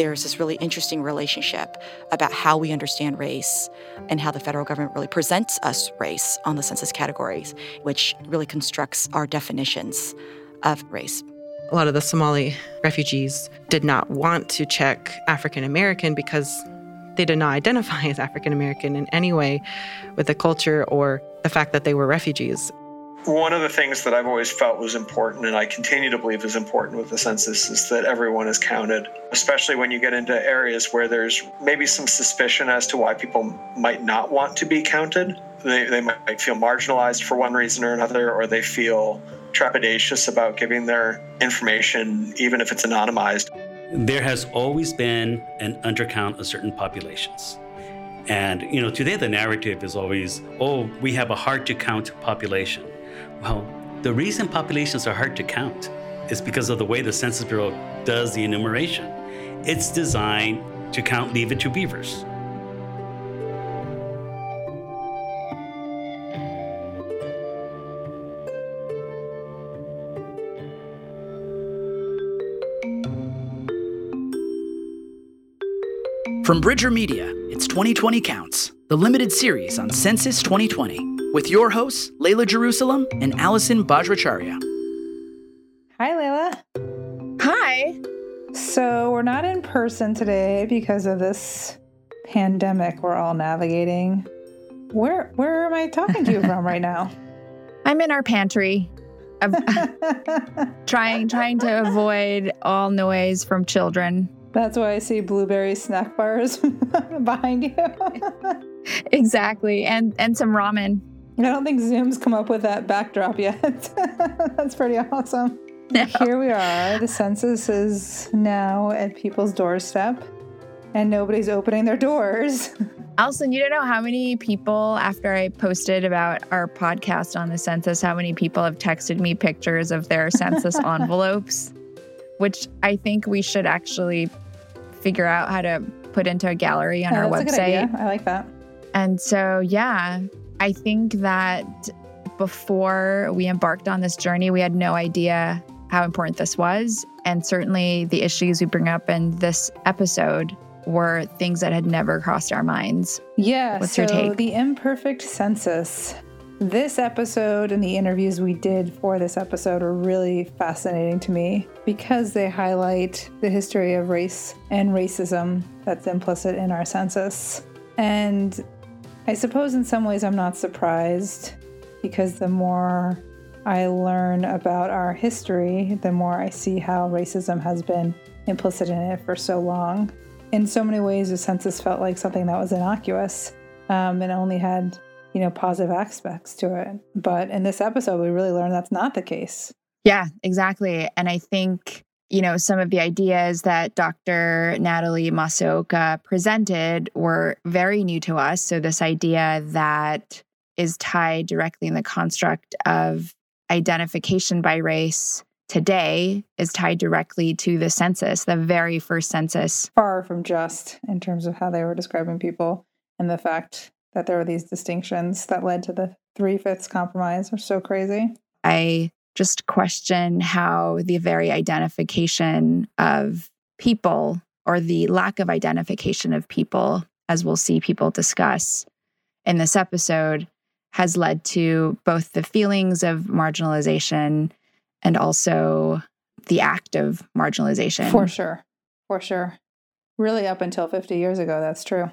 there's this really interesting relationship about how we understand race and how the federal government really presents us race on the census categories, which really constructs our definitions of race. A lot of the Somali refugees did not want to check African American because they did not identify as African American in any way with the culture or the fact that they were refugees. One of the things that I've always felt was important, and I continue to believe is important with the census, is that everyone is counted, especially when you get into areas where there's maybe some suspicion as to why people might not want to be counted. They, they might feel marginalized for one reason or another, or they feel trepidatious about giving their information, even if it's anonymized. There has always been an undercount of certain populations. And, you know, today the narrative is always, oh, we have a hard to count population. Well, the reason populations are hard to count is because of the way the Census Bureau does the enumeration. It's designed to count Leave It to Beavers. From Bridger Media, it's 2020 Counts, the limited series on Census 2020 with your hosts, Layla Jerusalem and Allison Bajracharya. Hi, Layla. Hi. So, we're not in person today because of this pandemic we're all navigating. Where where am I talking to you from right now? I'm in our pantry. trying trying to avoid all noise from children. That's why I see blueberry snack bars behind you. exactly. And and some ramen. I don't think Zoom's come up with that backdrop yet. That's pretty awesome. No. Here we are. The census is now at people's doorstep, and nobody's opening their doors. Allison, you don't know how many people, after I posted about our podcast on the census, how many people have texted me pictures of their census envelopes, which I think we should actually figure out how to put into a gallery on yeah, our website. I like that. And so, yeah, I think that before we embarked on this journey, we had no idea how important this was. And certainly the issues we bring up in this episode were things that had never crossed our minds. Yeah. What's so your take? The imperfect census. This episode and the interviews we did for this episode are really fascinating to me because they highlight the history of race and racism that's implicit in our census. And I suppose in some ways I'm not surprised because the more I learn about our history, the more I see how racism has been implicit in it for so long. In so many ways, the census felt like something that was innocuous um, and only had, you know, positive aspects to it. But in this episode, we really learned that's not the case. Yeah, exactly. And I think you know, some of the ideas that Dr. Natalie Masuoka presented were very new to us. So, this idea that is tied directly in the construct of identification by race today is tied directly to the census, the very first census. Far from just in terms of how they were describing people and the fact that there were these distinctions that led to the three fifths compromise are so crazy. I just question how the very identification of people or the lack of identification of people, as we'll see people discuss in this episode, has led to both the feelings of marginalization and also the act of marginalization. For sure. For sure. Really, up until 50 years ago, that's true.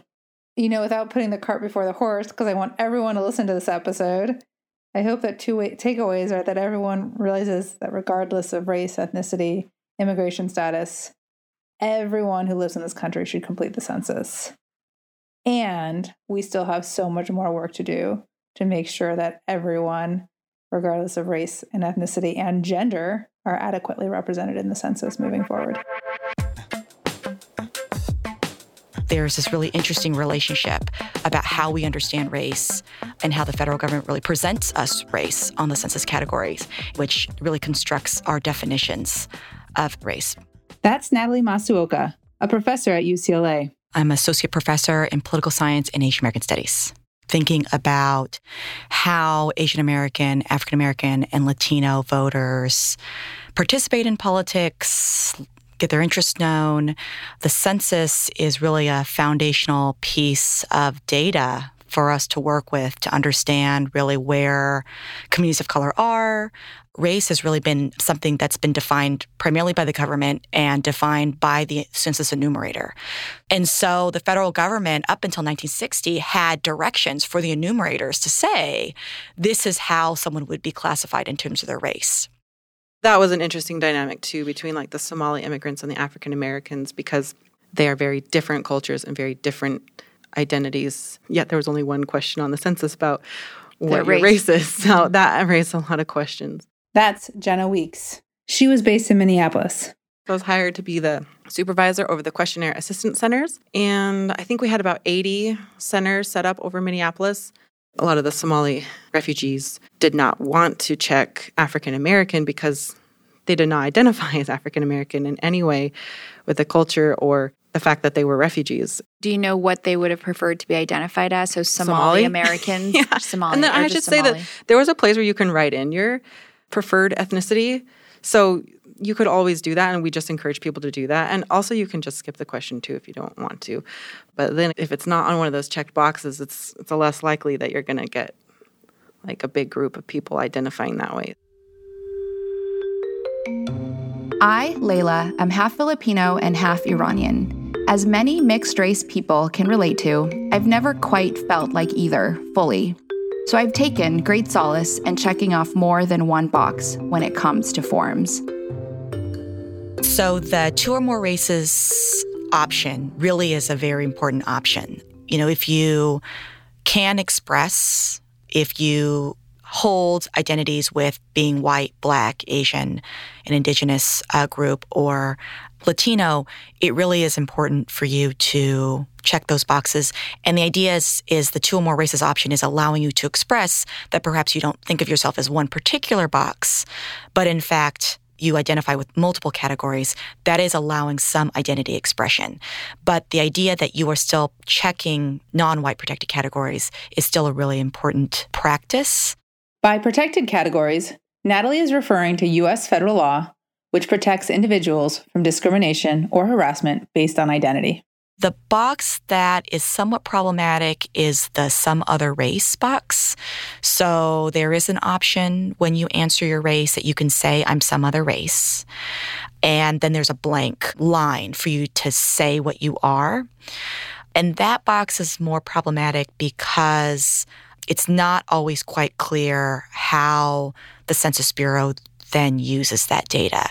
You know, without putting the cart before the horse, because I want everyone to listen to this episode, I hope that two takeaways are that everyone realizes that regardless of race, ethnicity, immigration status, everyone who lives in this country should complete the census. And we still have so much more work to do to make sure that everyone, regardless of race and ethnicity and gender, are adequately represented in the census moving forward there's this really interesting relationship about how we understand race and how the federal government really presents us race on the census categories, which really constructs our definitions of race. That's Natalie Masuoka, a professor at UCLA. I'm associate professor in political science and Asian American studies. thinking about how Asian American, African American, and Latino voters participate in politics, get their interests known. The census is really a foundational piece of data for us to work with to understand really where communities of color are. Race has really been something that's been defined primarily by the government and defined by the census enumerator. And so the federal government, up until 1960, had directions for the enumerators to say this is how someone would be classified in terms of their race that was an interesting dynamic too between like the Somali immigrants and the African Americans because they are very different cultures and very different identities. Yet there was only one question on the census about what race. race is. So that raised a lot of questions. That's Jenna Weeks. She was based in Minneapolis. I was hired to be the supervisor over the questionnaire assistance centers. And I think we had about 80 centers set up over Minneapolis. A lot of the Somali refugees did not want to check African American because they did not identify as African American in any way with the culture or the fact that they were refugees. Do you know what they would have preferred to be identified as? So Somali, Americans, yeah. Somali. And then I should say that there was a place where you can write in your preferred ethnicity. So you could always do that and we just encourage people to do that and also you can just skip the question too if you don't want to but then if it's not on one of those checked boxes it's it's less likely that you're going to get like a big group of people identifying that way I, Layla, am half Filipino and half Iranian. As many mixed race people can relate to, I've never quite felt like either fully. So I've taken great solace in checking off more than one box when it comes to forms. So the two or more races option really is a very important option. You know, if you can express, if you hold identities with being white, black, Asian, an indigenous uh, group, or Latino, it really is important for you to check those boxes. And the idea is, is the two or more races option is allowing you to express that perhaps you don't think of yourself as one particular box, but in fact, you identify with multiple categories, that is allowing some identity expression. But the idea that you are still checking non white protected categories is still a really important practice. By protected categories, Natalie is referring to U.S. federal law, which protects individuals from discrimination or harassment based on identity. The box that is somewhat problematic is the some other race box. So there is an option when you answer your race that you can say, I'm some other race. And then there's a blank line for you to say what you are. And that box is more problematic because it's not always quite clear how the Census Bureau then uses that data.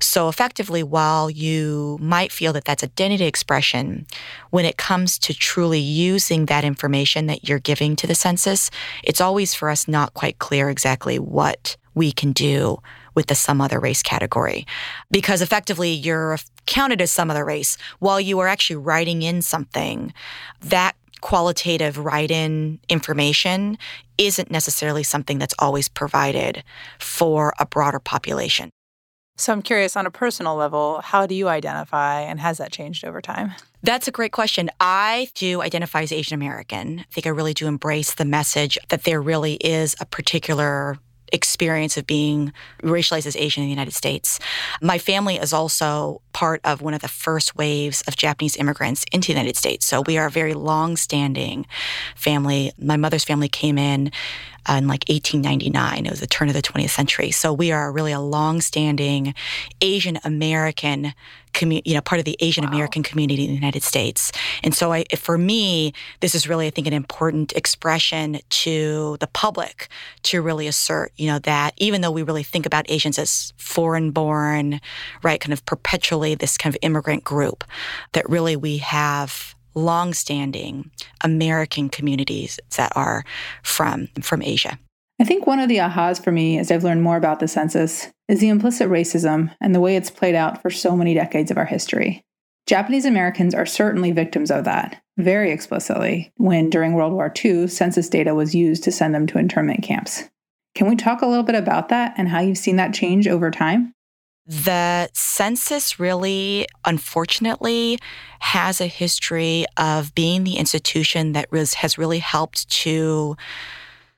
So effectively, while you might feel that that's identity expression, when it comes to truly using that information that you're giving to the census, it's always for us not quite clear exactly what we can do with the some other race category. Because effectively, you're counted as some other race while you are actually writing in something that qualitative write in information isn't necessarily something that's always provided for a broader population. So I'm curious on a personal level, how do you identify and has that changed over time? That's a great question. I do identify as Asian American. I think I really do embrace the message that there really is a particular experience of being racialized as Asian in the United States. My family is also part of one of the first waves of Japanese immigrants into the United States. So we are a very long standing family. My mother's family came in uh, in like 1899. It was the turn of the 20th century. So we are really a long-standing Asian American community, you know, part of the Asian American wow. community in the United States. And so I, for me, this is really, I think, an important expression to the public to really assert, you know, that even though we really think about Asians as foreign-born, right, kind of perpetually this kind of immigrant group, that really we have longstanding American communities that are from from Asia. I think one of the ahas for me as I've learned more about the census is the implicit racism and the way it's played out for so many decades of our history. Japanese Americans are certainly victims of that, very explicitly, when during World War II, census data was used to send them to internment camps. Can we talk a little bit about that and how you've seen that change over time? The census really, unfortunately, has a history of being the institution that has really helped to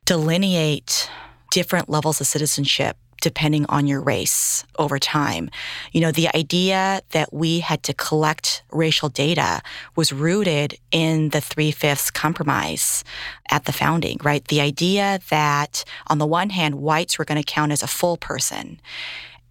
delineate different levels of citizenship depending on your race over time. You know, the idea that we had to collect racial data was rooted in the Three Fifths Compromise at the founding, right? The idea that on the one hand, whites were going to count as a full person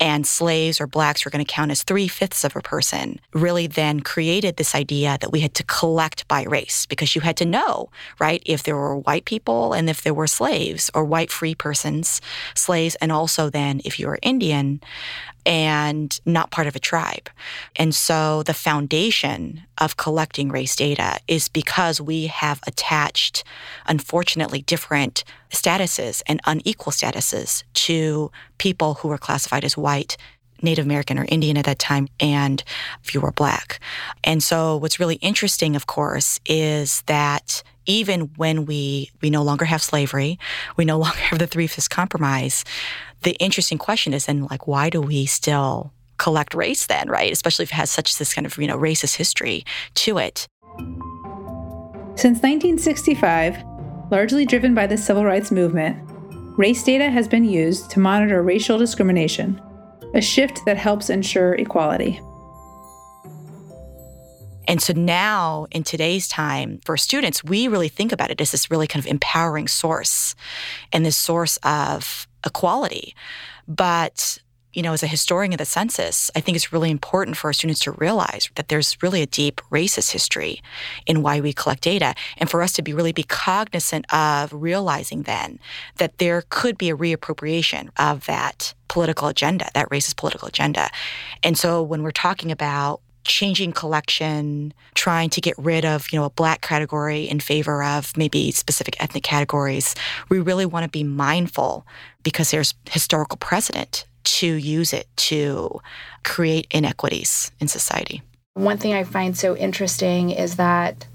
and slaves or blacks were going to count as three fifths of a person, really then created this idea that we had to collect by race because you had to know, right, if there were white people and if there were slaves or white free persons, slaves, and also then if you were Indian, and not part of a tribe. And so the foundation of collecting race data is because we have attached, unfortunately, different statuses and unequal statuses to people who were classified as white. Native American or Indian at that time, and if you were black. And so, what's really interesting, of course, is that even when we we no longer have slavery, we no longer have the Three Fifths Compromise, the interesting question is then like why do we still collect race then, right? Especially if it has such this kind of, you know, racist history to it. Since 1965, largely driven by the civil rights movement, race data has been used to monitor racial discrimination, a shift that helps ensure equality. And so now, in today's time, for students, we really think about it as this really kind of empowering source and this source of equality. But you know, as a historian of the census, I think it's really important for our students to realize that there's really a deep racist history in why we collect data. And for us to be really be cognizant of realizing then that there could be a reappropriation of that political agenda, that racist political agenda. And so when we're talking about changing collection, trying to get rid of, you know, a black category in favor of maybe specific ethnic categories. We really want to be mindful because there's historical precedent to use it to create inequities in society. One thing I find so interesting is that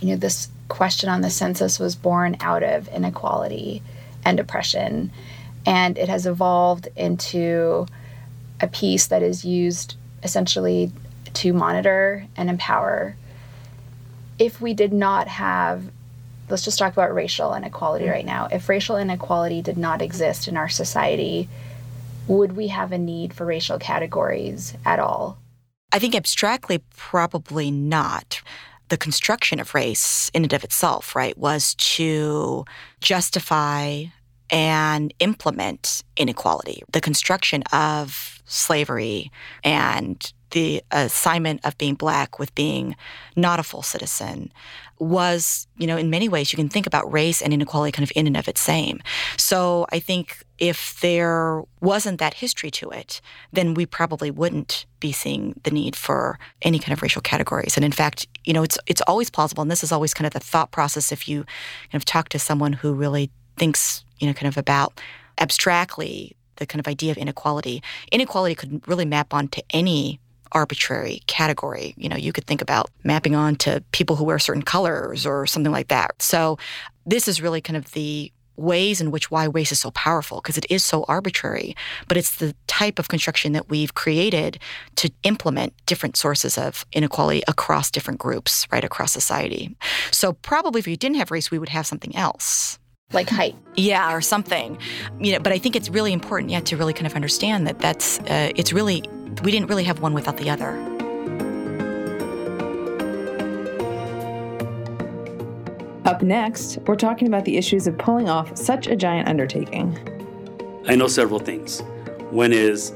you know this question on the census was born out of inequality and oppression and it has evolved into a piece that is used essentially to monitor and empower. If we did not have, let's just talk about racial inequality mm. right now. If racial inequality did not exist in our society, would we have a need for racial categories at all? I think abstractly, probably not. The construction of race in and of itself, right, was to justify and implement inequality. The construction of slavery and the assignment of being black with being not a full citizen was, you know, in many ways you can think about race and inequality kind of in and of its same. So I think if there wasn't that history to it, then we probably wouldn't be seeing the need for any kind of racial categories. And in fact, you know, it's it's always plausible, and this is always kind of the thought process if you kind of talk to someone who really thinks, you know, kind of about abstractly the kind of idea of inequality. Inequality could really map onto any arbitrary category. You know, you could think about mapping on to people who wear certain colors or something like that. So this is really kind of the ways in which why race is so powerful because it is so arbitrary but it's the type of construction that we've created to implement different sources of inequality across different groups right across society so probably if you didn't have race we would have something else like height yeah or something you know but i think it's really important yet to really kind of understand that that's uh, it's really we didn't really have one without the other. Up next, we're talking about the issues of pulling off such a giant undertaking. I know several things. One is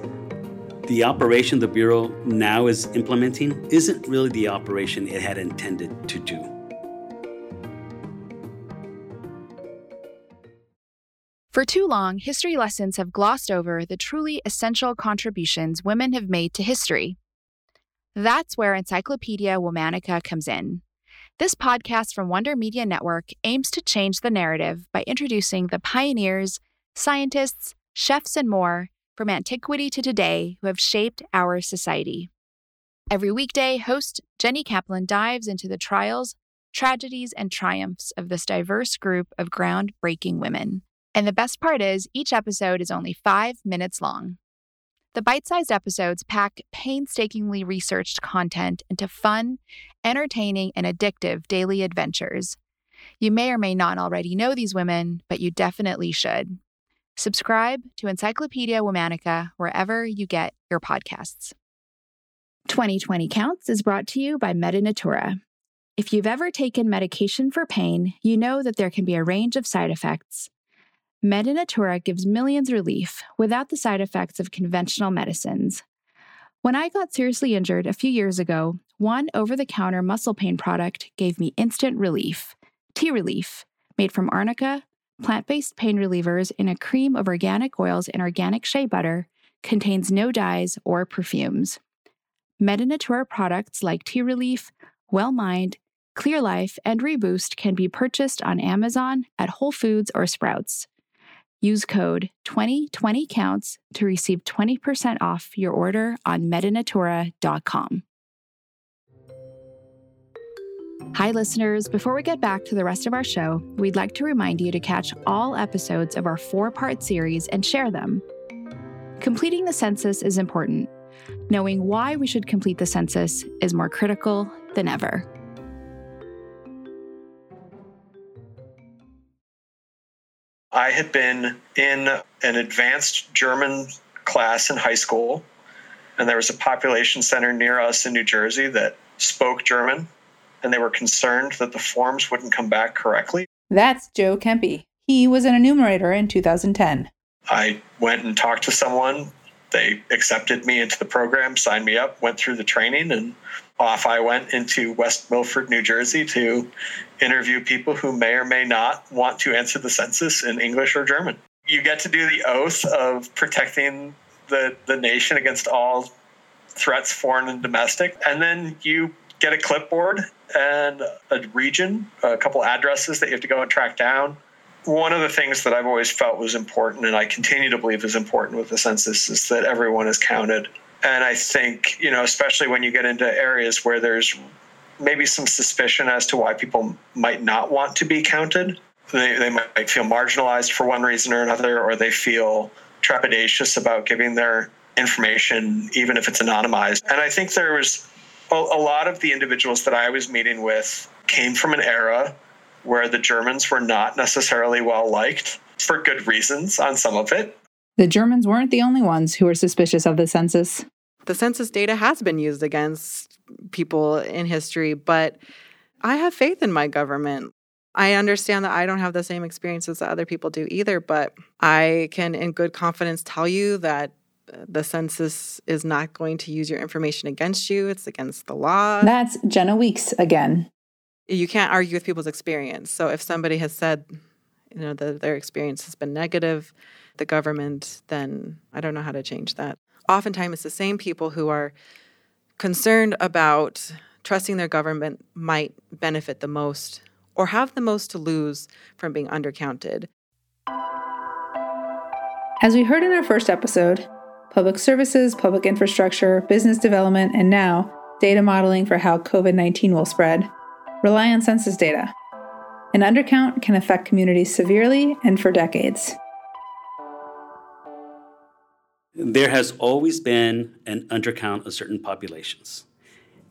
the operation the Bureau now is implementing isn't really the operation it had intended to do. For too long, history lessons have glossed over the truly essential contributions women have made to history. That's where Encyclopedia Womanica comes in. This podcast from Wonder Media Network aims to change the narrative by introducing the pioneers, scientists, chefs, and more from antiquity to today who have shaped our society. Every weekday, host Jenny Kaplan dives into the trials, tragedies, and triumphs of this diverse group of groundbreaking women. And the best part is, each episode is only five minutes long. The bite sized episodes pack painstakingly researched content into fun, entertaining, and addictive daily adventures. You may or may not already know these women, but you definitely should. Subscribe to Encyclopedia Womanica wherever you get your podcasts. 2020 Counts is brought to you by Medinatura. If you've ever taken medication for pain, you know that there can be a range of side effects. Medinatura gives millions relief without the side effects of conventional medicines. When I got seriously injured a few years ago, one over the counter muscle pain product gave me instant relief T-Relief, made from arnica, plant based pain relievers in a cream of organic oils and organic shea butter, contains no dyes or perfumes. Medinatura products like T-Relief, Well Mind, Clear Life, and Reboost can be purchased on Amazon, at Whole Foods, or Sprouts. Use code 2020counts to receive 20% off your order on medinatura.com. Hi, listeners. Before we get back to the rest of our show, we'd like to remind you to catch all episodes of our four part series and share them. Completing the census is important. Knowing why we should complete the census is more critical than ever. I had been in an advanced German class in high school, and there was a population center near us in New Jersey that spoke German, and they were concerned that the forms wouldn't come back correctly. That's Joe Kempe. He was an enumerator in 2010. I went and talked to someone. They accepted me into the program, signed me up, went through the training, and off I went into West Milford, New Jersey to interview people who may or may not want to answer the census in English or German. You get to do the oath of protecting the, the nation against all threats, foreign and domestic, and then you get a clipboard and a region, a couple addresses that you have to go and track down. One of the things that I've always felt was important, and I continue to believe is important with the census, is that everyone is counted and I think, you know, especially when you get into areas where there's maybe some suspicion as to why people might not want to be counted, they, they might feel marginalized for one reason or another, or they feel trepidatious about giving their information, even if it's anonymized. And I think there was a, a lot of the individuals that I was meeting with came from an era where the Germans were not necessarily well liked for good reasons on some of it. The Germans weren't the only ones who were suspicious of the census the census data has been used against people in history, but I have faith in my government. I understand that I don't have the same experiences that other people do either, but I can, in good confidence, tell you that uh, the census is not going to use your information against you. It's against the law. That's Jenna Weeks again. You can't argue with people's experience. So if somebody has said, you know, that their experience has been negative, the government, then I don't know how to change that oftentimes it's the same people who are concerned about trusting their government might benefit the most or have the most to lose from being undercounted. As we heard in our first episode, public services, public infrastructure, business development, and now data modeling for how COVID 19 will spread rely on census data. An undercount can affect communities severely and for decades there has always been an undercount of certain populations.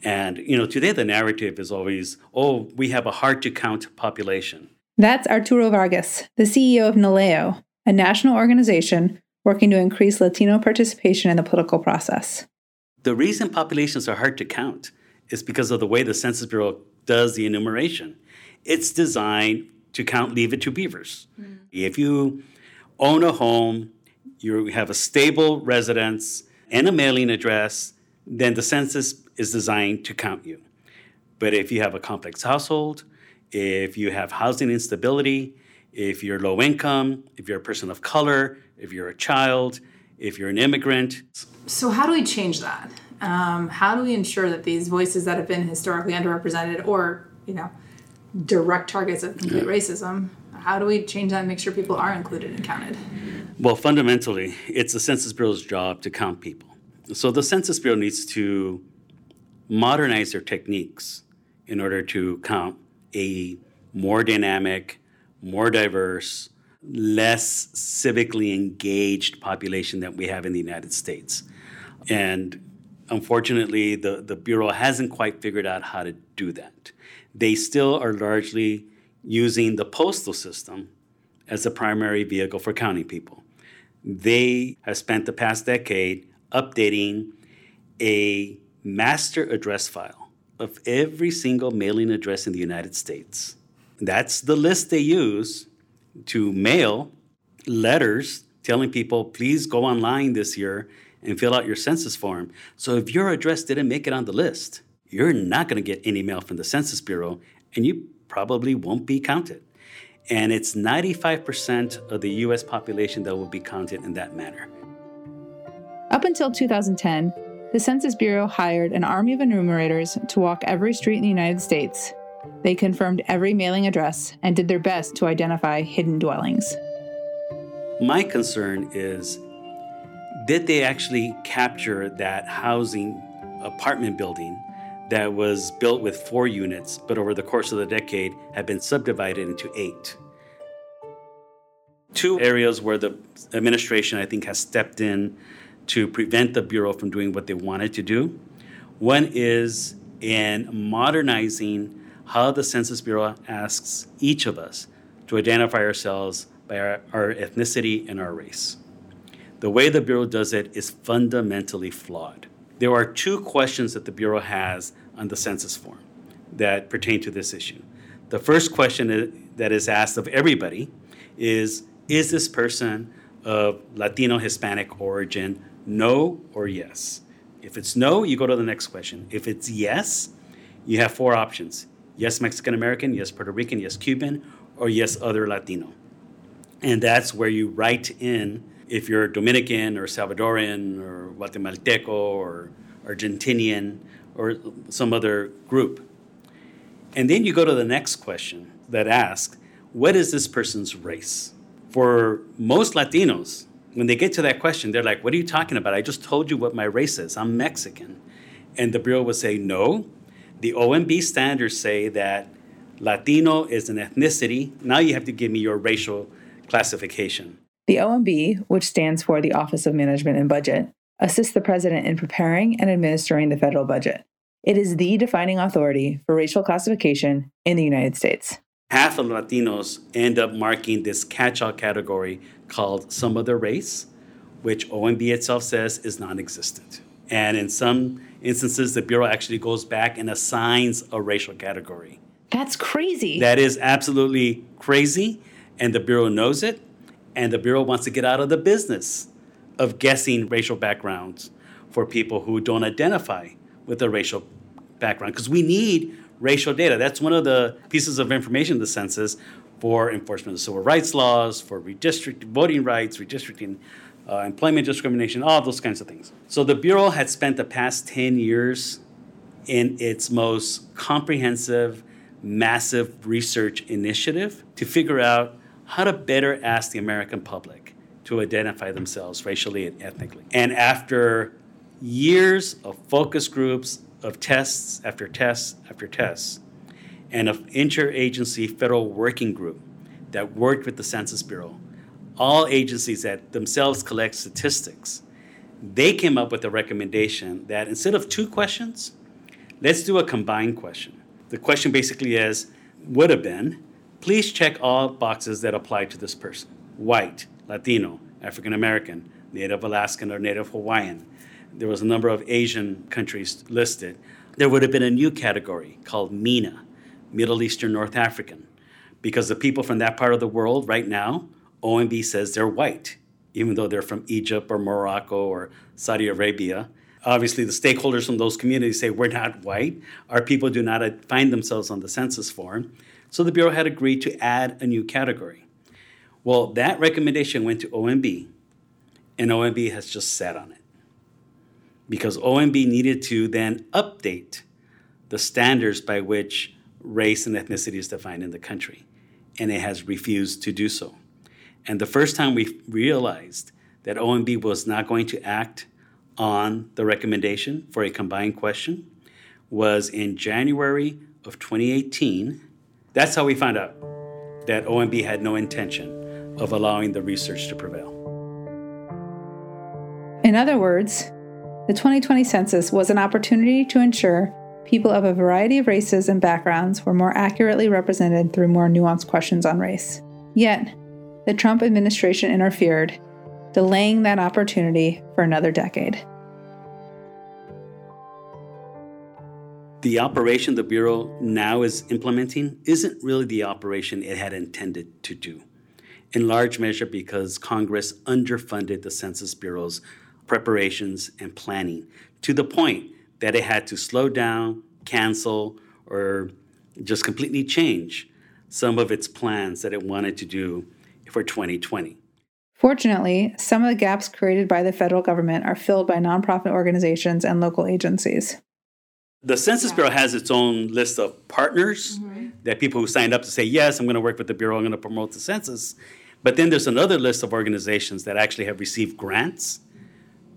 And you know, today the narrative is always, oh, we have a hard to count population. That's Arturo Vargas, the CEO of NALEO, a national organization working to increase Latino participation in the political process. The reason populations are hard to count is because of the way the Census Bureau does the enumeration. It's designed to count leave it to beavers. Mm. If you own a home you have a stable residence and a mailing address, then the census is designed to count you. But if you have a complex household, if you have housing instability, if you're low income, if you're a person of color, if you're a child, if you're an immigrant. So, how do we change that? Um, how do we ensure that these voices that have been historically underrepresented or, you know, direct targets of complete racism, how do we change that and make sure people are included and counted? Well, fundamentally, it's the Census Bureau's job to count people. So the Census Bureau needs to modernize their techniques in order to count a more dynamic, more diverse, less civically engaged population that we have in the United States. And unfortunately, the, the Bureau hasn't quite figured out how to do that. They still are largely using the postal system as the primary vehicle for counting people. They have spent the past decade updating a master address file of every single mailing address in the United States. That's the list they use to mail letters telling people, please go online this year and fill out your census form. So if your address didn't make it on the list, you're not going to get any mail from the Census Bureau and you probably won't be counted. And it's 95% of the US population that will be counted in that manner. Up until 2010, the Census Bureau hired an army of enumerators to walk every street in the United States. They confirmed every mailing address and did their best to identify hidden dwellings. My concern is did they actually capture that housing apartment building that was built with four units, but over the course of the decade had been subdivided into eight? Two areas where the administration, I think, has stepped in to prevent the Bureau from doing what they wanted to do. One is in modernizing how the Census Bureau asks each of us to identify ourselves by our, our ethnicity and our race. The way the Bureau does it is fundamentally flawed. There are two questions that the Bureau has on the census form that pertain to this issue. The first question that is asked of everybody is Is this person of Latino Hispanic origin? No or yes? If it's no, you go to the next question. If it's yes, you have four options yes, Mexican American, yes, Puerto Rican, yes, Cuban, or yes, other Latino. And that's where you write in if you're Dominican or Salvadoran or Guatemalteco or Argentinian or some other group. And then you go to the next question that asks, what is this person's race? For most Latinos, when they get to that question, they're like, what are you talking about? I just told you what my race is. I'm Mexican. And the Bureau would say, no. The OMB standards say that Latino is an ethnicity. Now you have to give me your racial classification. The OMB, which stands for the Office of Management and Budget, assists the president in preparing and administering the federal budget. It is the defining authority for racial classification in the United States. Half of Latinos end up marking this catch all category called some other race, which OMB itself says is non existent. And in some instances, the Bureau actually goes back and assigns a racial category. That's crazy. That is absolutely crazy, and the Bureau knows it and the Bureau wants to get out of the business of guessing racial backgrounds for people who don't identify with a racial background because we need racial data. That's one of the pieces of information in the census for enforcement of civil rights laws, for redistricting, voting rights, redistricting, uh, employment discrimination, all those kinds of things. So the Bureau had spent the past 10 years in its most comprehensive, massive research initiative to figure out how to better ask the American public to identify themselves racially and ethnically. And after years of focus groups, of tests after tests after tests, and of interagency federal working group that worked with the Census Bureau, all agencies that themselves collect statistics, they came up with a recommendation that instead of two questions, let's do a combined question. The question basically is would have been Please check all boxes that apply to this person white, Latino, African American, Native Alaskan, or Native Hawaiian. There was a number of Asian countries listed. There would have been a new category called MENA, Middle Eastern North African, because the people from that part of the world right now, OMB says they're white, even though they're from Egypt or Morocco or Saudi Arabia. Obviously, the stakeholders from those communities say we're not white. Our people do not find themselves on the census form. So the Bureau had agreed to add a new category. Well, that recommendation went to OMB, and OMB has just sat on it. Because OMB needed to then update the standards by which race and ethnicity is defined in the country, and it has refused to do so. And the first time we realized that OMB was not going to act on the recommendation for a combined question was in January of 2018 that's how we found out that OMB had no intention of allowing the research to prevail. In other words, The 2020 census was an opportunity to ensure people of a variety of races and backgrounds were more accurately represented through more nuanced questions on race. Yet, the Trump administration interfered, delaying that opportunity for another decade. The operation the Bureau now is implementing isn't really the operation it had intended to do, in large measure because Congress underfunded the Census Bureau's preparations and planning to the point that it had to slow down, cancel, or just completely change some of its plans that it wanted to do for 2020. Fortunately, some of the gaps created by the federal government are filled by nonprofit organizations and local agencies. The Census Bureau has its own list of partners mm-hmm. that people who signed up to say, Yes, I'm going to work with the Bureau, I'm going to promote the census. But then there's another list of organizations that actually have received grants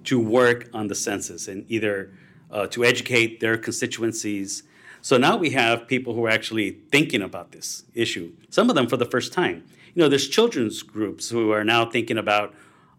to work on the census and either uh, to educate their constituencies. So now we have people who are actually thinking about this issue, some of them for the first time. You know, there's children's groups who are now thinking about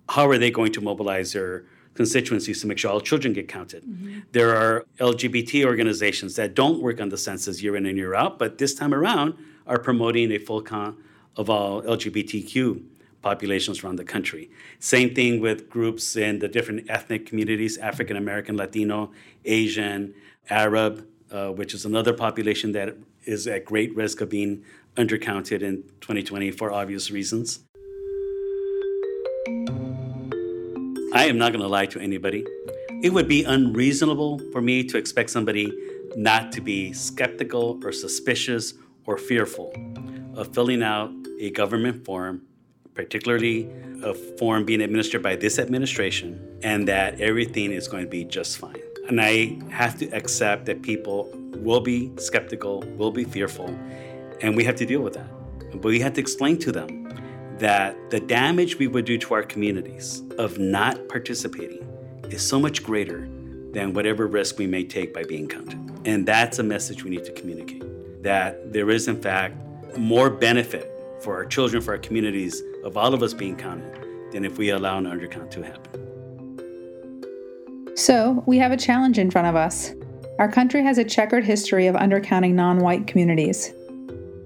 how are they going to mobilize their constituencies to make sure all children get counted. Mm-hmm. There are LGBT organizations that don't work on the census year in and year out, but this time around are promoting a full count of all LGBTQ populations around the country. Same thing with groups in the different ethnic communities African American, Latino, Asian, Arab, uh, which is another population that is at great risk of being undercounted in 2020 for obvious reasons. I am not going to lie to anybody. It would be unreasonable for me to expect somebody not to be skeptical or suspicious or fearful of filling out a government form particularly a form being administered by this administration, and that everything is going to be just fine. And I have to accept that people will be skeptical, will be fearful, and we have to deal with that. But we have to explain to them that the damage we would do to our communities of not participating is so much greater than whatever risk we may take by being counted. And that's a message we need to communicate that there is, in fact, more benefit for our children, for our communities, of all of us being counted than if we allow an undercount to happen. So, we have a challenge in front of us. Our country has a checkered history of undercounting non white communities.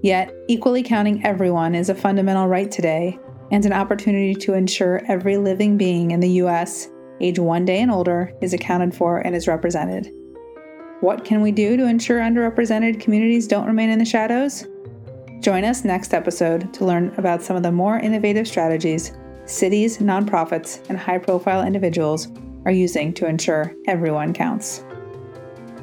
Yet, equally counting everyone is a fundamental right today and an opportunity to ensure every living being in the U.S., age one day and older, is accounted for and is represented. What can we do to ensure underrepresented communities don't remain in the shadows? Join us next episode to learn about some of the more innovative strategies cities, nonprofits, and high profile individuals are using to ensure everyone counts.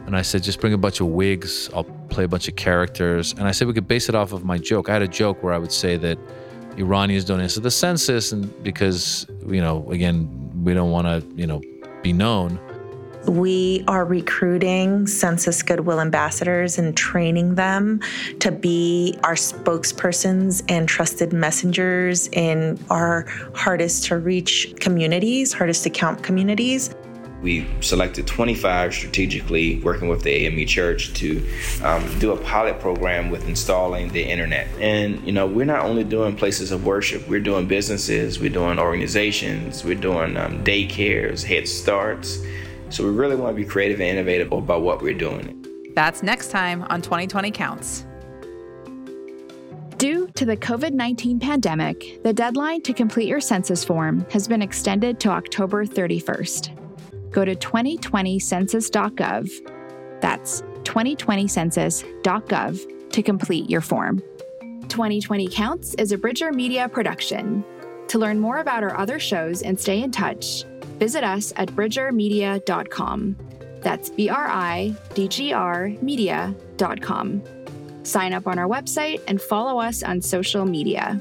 And I said, just bring a bunch of wigs, I'll play a bunch of characters. And I said, we could base it off of my joke. I had a joke where I would say that Iranians don't answer the census and because, you know, again, we don't want to, you know, be known. We are recruiting Census Goodwill ambassadors and training them to be our spokespersons and trusted messengers in our hardest to reach communities, hardest to count communities. We selected 25 strategically, working with the AME Church to um, do a pilot program with installing the internet. And, you know, we're not only doing places of worship, we're doing businesses, we're doing organizations, we're doing um, daycares, Head Starts. So we really want to be creative and innovative about what we're doing. That's next time on 2020 Counts. Due to the COVID 19 pandemic, the deadline to complete your census form has been extended to October 31st. Go to 2020census.gov. That's 2020census.gov to complete your form. 2020 Counts is a Bridger Media production. To learn more about our other shows and stay in touch, visit us at bridgermedia.com. That's B R I D G R media.com. Sign up on our website and follow us on social media.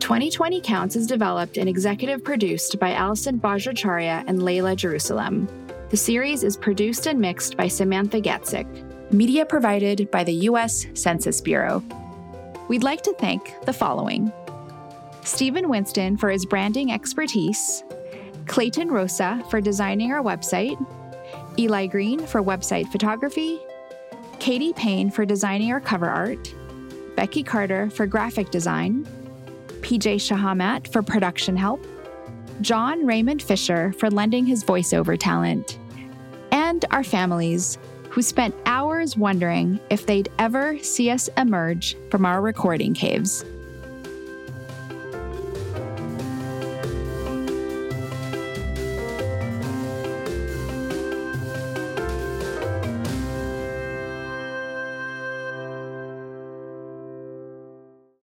2020 Counts is developed and executive produced by Allison Bajracharya and Layla Jerusalem. The series is produced and mixed by Samantha Gatzik. Media provided by the U.S. Census Bureau. We'd like to thank the following Stephen Winston for his branding expertise, Clayton Rosa for designing our website, Eli Green for website photography, Katie Payne for designing our cover art, Becky Carter for graphic design, PJ Shahamat for production help, John Raymond Fisher for lending his voiceover talent, and our families who spent hours wondering if they'd ever see us emerge from our recording caves.